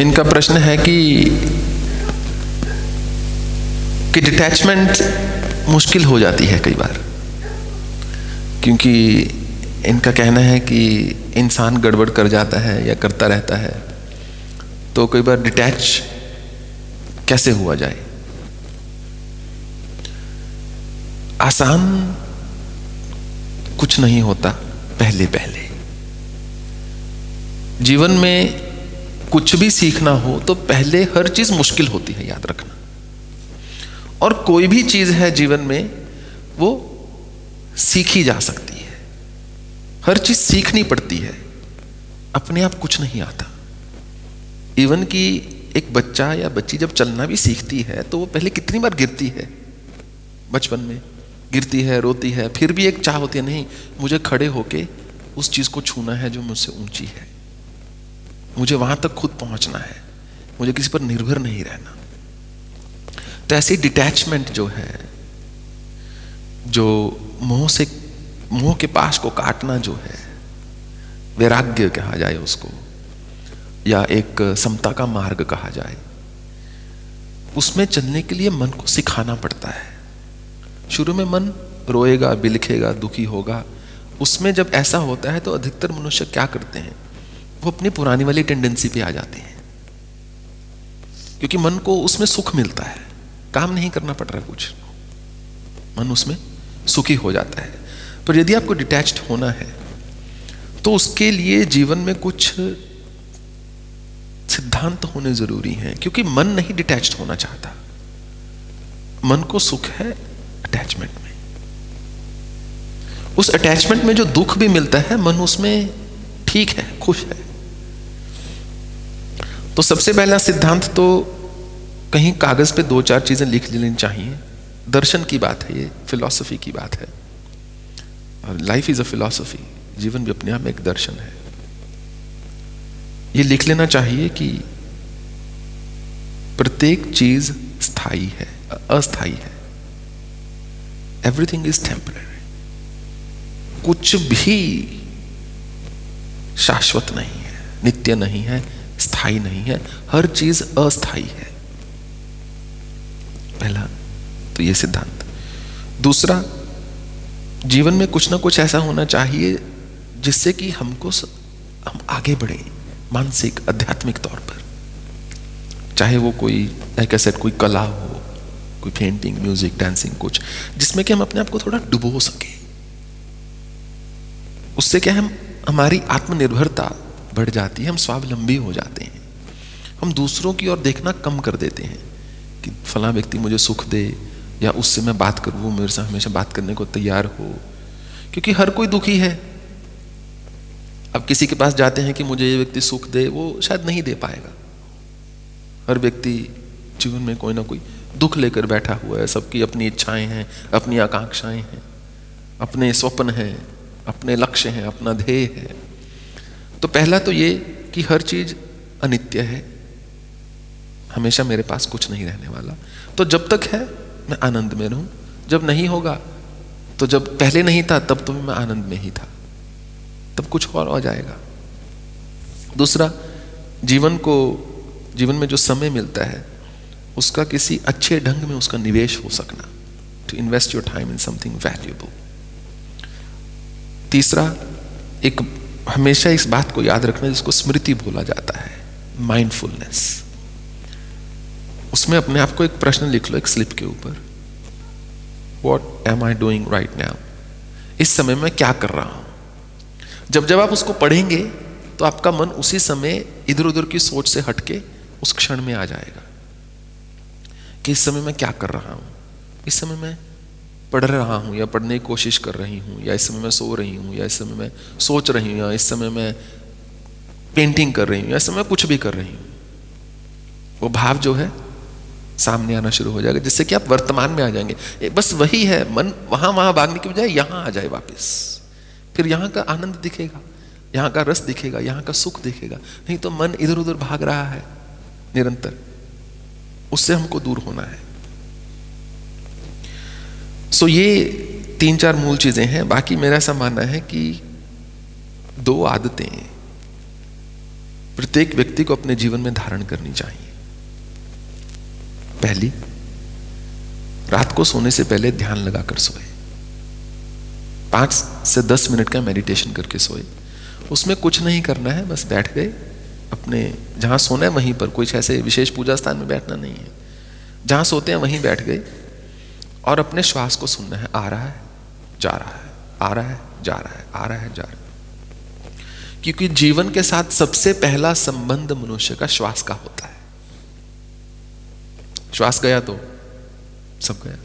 इनका प्रश्न है कि कि डिटैचमेंट मुश्किल हो जाती है कई बार। क्योंकि इनका कहना है कि इंसान गड़बड़ कर जाता है या करता रहता है तो कई बार डिटैच कैसे हुआ जाए? आसान कुछ नहीं होता पहले पहले जीवन में कुछ भी सीखना हो तो पहले हर चीज़ मुश्किल होती है, याद रखना। और कोई भी चीज़ है जीवन में, वो सीखी जा सकती है। हर चीज़ सीखनी पड़ती है। अपने आप कुछ नहीं आता। इवन कि एक बच्चा या बच्ची जब चलना भी सीखती है तो वो पहले कितनी बार गिरती है? बचपन में गिरती है, रोती है, फिर भी एक चाह होती है, नहीं, मुझे खड़े होके उस चीज़ को छूना है जो मुझसे ऊँची है। मुझे वहाँ तक खुद पहुँचना है। मुझे किसी पर निर्भर नहीं रहना। तो ऐसी डिटैचमेंट जो है, जो मोह से, मोह के पास को काटना जो है, वैराग्य कहा जाए उसको, या एक समता का मार्ग कहा जाए, उसमें चलने के लिए मन को सिखाना पड़ता है। शुरू में मन रोएगा, बिलखेगा, दुखी होगा। उसमें जब ऐसा होता है तो अधिकतर मनुष्य क्या करते हैं? वो अपनी पुरानी वाली टेंडेंसी पे आ जाते हैं। क्योंकि मन को उसमें सुख मिलता है। काम नहीं करना पड़ रहा कुछ। मन उसमें सुखी हो जाता है। पर यदि आपको डिटैच्ड होना है तो उसके लिए जीवन में कुछ सिद्धांत होने ज़रूरी हैं। क्योंकि मन नहीं डिटैच्ड होना चाहता। मन को सुख है अटैचमेंट में। उस अटैचमेंट में जो दुख भी मिलता है, मन उसमें ठीक है, खुश है। तो सबसे पहला सिद्धांत तो कहीं कागज़ पे दो चार चीज़ें लिख लेनी चाहिए। दर्शन की बात है, ये फिलॉसफी की बात है। और लाइफ इज़ अ फिलॉसफी जीवन भी अपने आप में एक दर्शन है। ये लिख लेना चाहिए कि प्रत्येक चीज़ स्थायी है अस्थाई है। एवरीथिंग इज़ टेम्पररी कुछ भी शाश्वत नहीं है, नित्य नहीं है स्थायी नहीं है हर चीज़ अस्थाई है। पहला तो ये सिद्धांत। दूसरा जीवन में कुछ ना कुछ ऐसा होना चाहिए जिससे कि हमको स, हम आगे बढ़े मानसिक आध्यात्मिक तौर पर। चाहे वो कोई लाइक सेट कोई कला हो कोई पेंटिंग म्यूज़िक डांसिंग कुछ जिसमें कि हम अपने आप को थोड़ा डुबो सके। उससे क्या हम हमारी आत्मनिर्भरता बढ़ जाती है, हम स्वावलंबी हो जाते हैं। हम दूसरों की ओर देखना कम कर देते हैं कि फला व्यक्ति मुझे सुख दे या उससे मैं बात करूँ, वो मेरे से हमेशा बात करने को तैयार हो। क्योंकि हर कोई दुखी है। अब किसी के पास जाते हैं कि मुझे ये व्यक्ति सुख दे, वो शायद नहीं दे पाएगा। हर व्यक्ति जीवन में कोई ना कोई दुख लेकर बैठा हुआ है, सबकी अपनी इच्छाएँ हैं, अपनी आकांक्षाएँ हैं, अपने स्वप्न हैं, अपने लक्ष्य हैं, अपना ध्येय है। तो पहला तो ये कि हर चीज़ अनित्य है। हमेशा मेरे पास कुछ नहीं रहने वाला। तो जब तक है, मैं आनंद में रहूँ। जब नहीं होगा तो जब पहले नहीं था, तब तो मैं आनंद में ही था। तब कुछ और हो जाएगा। दूसरा, जीवन को, जीवन में जो समय मिलता है, उसका किसी अच्छे ढंग में उसका निवेश हो सकना। To invest your time in something valuable तीसरा, एक हमेशा इस बात को याद रखना जिसको स्मृति बोला जाता है माइंडफुलनेस उसमें अपने आप को एक प्रश्न लिख लो एक स्लिप के ऊपर। What am I doing right now इस समय मैं क्या कर रहा हूँ? जब जब आप उसको पढ़ेंगे तो आपका मन उसी समय इधर उधर की सोच से हटके उस क्षण में आ जाएगा कि इस समय मैं क्या कर रहा हूँ? इस समय मैं पढ़ रहा हूँ या पढ़ने की कोशिश कर रही हूँ, या इस समय मैं सो रही हूँ, या इस समय मैं सोच रही हूँ, या इस समय मैं पेंटिंग कर रही हूँ, या इस समय कुछ भी कर रही हूँ, वो भाव जो है सामने आना शुरू हो जाएगा, जिससे कि आप वर्तमान में आ जाएँगे। बस वही है, मन वहाँ वहाँ भागने की बजाय यहाँ आ जाए वापस। फिर यहाँ का आनंद दिखेगा, यहाँ का रस दिखेगा, यहाँ का सुख दिखेगा। नहीं तो मन इधर उधर भाग रहा है, निरंतर। उससे हमको दूर होना है। सो ये तीन चार मूल चीज़ें हैं। बाकी मेरा ऐसा मानना है कि दो आदतें प्रत्येक व्यक्ति को अपने जीवन में धारण करनी चाहिए। पहली, रात को सोने से पहले ध्यान लगाकर सोए। पाँच से दस मिनट का मेडिटेशन करके सोए। उसमें कुछ नहीं करना है, बस बैठ गए। अपने जहाँ सोना है वहीं पर। कुछ ऐसे विशेष पूजा स्थान में बैठना नहीं है। जहाँ सोते हैं वहीं बैठ गए। और अपने श्वास को सुनना है। आ रहा है, जा रहा है, आ रहा है, जा रहा है, आ रहा है, जा रहा है। क्योंकि जीवन के साथ सबसे पहला संबंध मनुष्य का श्वास का होता है। श्वास गया तो सब गया।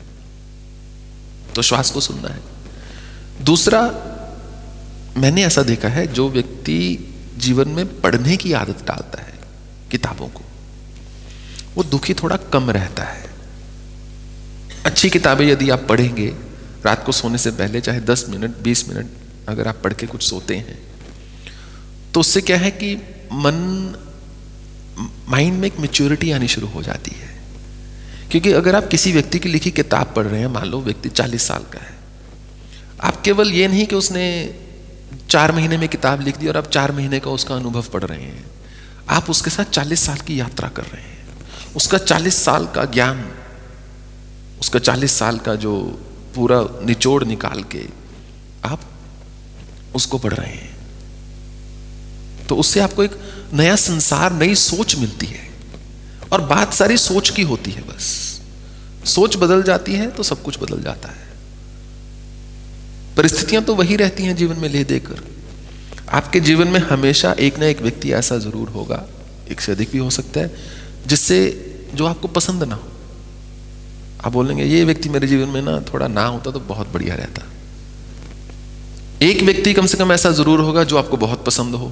तो श्वास को सुनना है। दूसरा, मैंने ऐसा देखा है, जो व्यक्ति जीवन में पढ़ने की आदत डालता है किताबों को, वो दुखी थोड़ा कम रहता है। अच्छी किताबें यदि आप पढ़ेंगे, रात को सोने से पहले, चाहे 10 मिनट 20 मिनट, अगर आप पढ़ के कुछ सोते हैं तो उससे क्या है कि मन माइंड में एक मेच्योरिटी आनी शुरू हो जाती है। क्योंकि अगर आप किसी व्यक्ति की लिखी किताब पढ़ रहे हैं, मान लो व्यक्ति 40 साल का है, आप केवल ये नहीं कि उसने चार महीने में किताब लिख दी और आप चार महीने का उसका अनुभव पढ़ रहे हैं। आप उसके साथ चालीस साल की यात्रा कर रहे हैं। उसका चालीस साल का ज्ञान उसका चालीस साल का जो पूरा निचोड़ निकाल के आप उसको पढ़ रहे हैं। तो उससे आपको एक नया संसार, नई सोच मिलती है। और बात सारी सोच की होती है बस। सोच बदल जाती है तो सब कुछ बदल जाता है। परिस्थितियाँ तो वही रहती हैं जीवन में ले देकर। आपके जीवन में हमेशा एक ना एक व्यक्ति ऐसा ज़रूर होगा, एक से अधिक भी हो सकता है, जिससे जो आपको पसंद ना हो। आप बोलेंगे, ये व्यक्ति मेरे जीवन में ना थोड़ा ना होता तो बहुत बढ़िया रहता। एक व्यक्ति कम से कम ऐसा ज़रूर होगा जो आपको बहुत पसंद हो।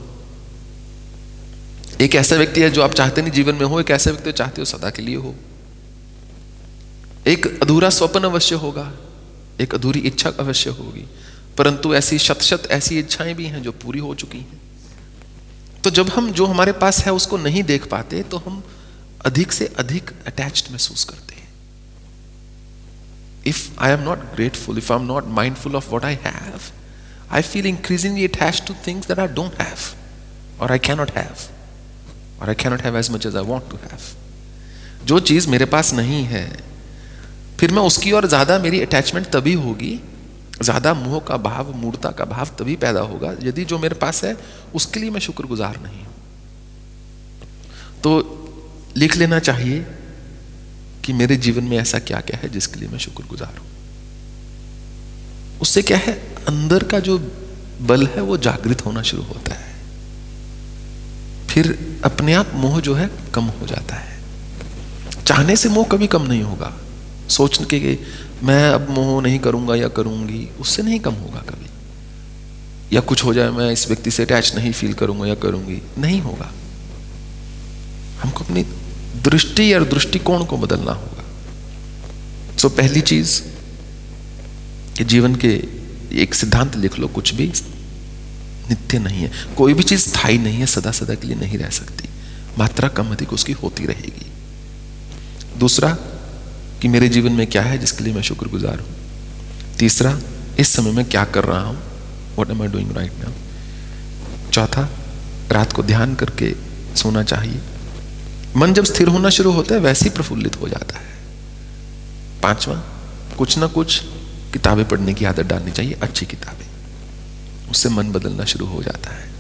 एक ऐसा व्यक्ति है जो आप चाहते नहीं जीवन में हो, एक ऐसा व्यक्ति चाहते हो सदा के लिए हो। एक अधूरा स्वप्न अवश्य होगा, एक अधूरी इच्छा अवश्य होगी, परंतु ऐसी शत शत ऐसी इच्छाएँ भी हैं जो पूरी हो चुकी हैं। तो जब हम जो हमारे पास है उसको नहीं देख पाते तो हम अधिक से अधिक अटैच्ड महसूस करते हैं if I am not grateful if I am not mindful of what I have I feel increasingly attach to things that I don't have और आई कैनॉट हैव और I cannot have as much as I want जो चीज़ मेरे पास नहीं है, फिर मैं उसकी और ज़्यादा मेरी अटैचमेंट तभी होगी, ज़्यादा मोह का भाव मूर्ता का भाव तभी पैदा होगा, यदि जो मेरे पास है, उसके लिए मैं शुक्रगुजार नहीं हूँ। तो लिख लेना चाहिए कि मेरे जीवन में ऐसा क्या क्या है जिसके लिए मैं शुक्रगुजार हूँ। उससे क्या है? अंदर का जो बल है वो जागृत होना शुरू होता है। फिर अपने आप मोह जो है कम हो जाता है। चाहने से मोह कभी कम नहीं होगा। सोच के मैं अब मोह नहीं करूँगा या करूँगी, उससे नहीं कम होगा कभी। या कुछ हो जाए, मैं इस व्यक्ति से अटैच नहीं फील करूँगा या करूँगी, नहीं होगा। हमको अपनी दृष्टि और दृष्टिकोण को बदलना होगा। सो so, पहली चीज़ कि जीवन के एक सिद्धांत लिख लो कुछ भी नित्य नहीं है। कोई भी चीज़ स्थायी नहीं है सदा सदा के लिए नहीं रह सकती। मात्रा कम अधिक उसकी होती रहेगी। दूसरा कि मेरे जीवन में क्या है जिसके लिए मैं शुक्रगुजार हूँ। तीसरा इस समय में क्या कर रहा हूँ? What am I doing right now चौथा रात को ध्यान करके सोना चाहिए। मन जब स्थिर होना शुरू होता है, वैसे ही प्रफुल्लित हो जाता है। पांचवा, कुछ ना कुछ किताबें पढ़ने की आदत डालनी चाहिए, अच्छी किताबें। उससे मन बदलना शुरू हो जाता है।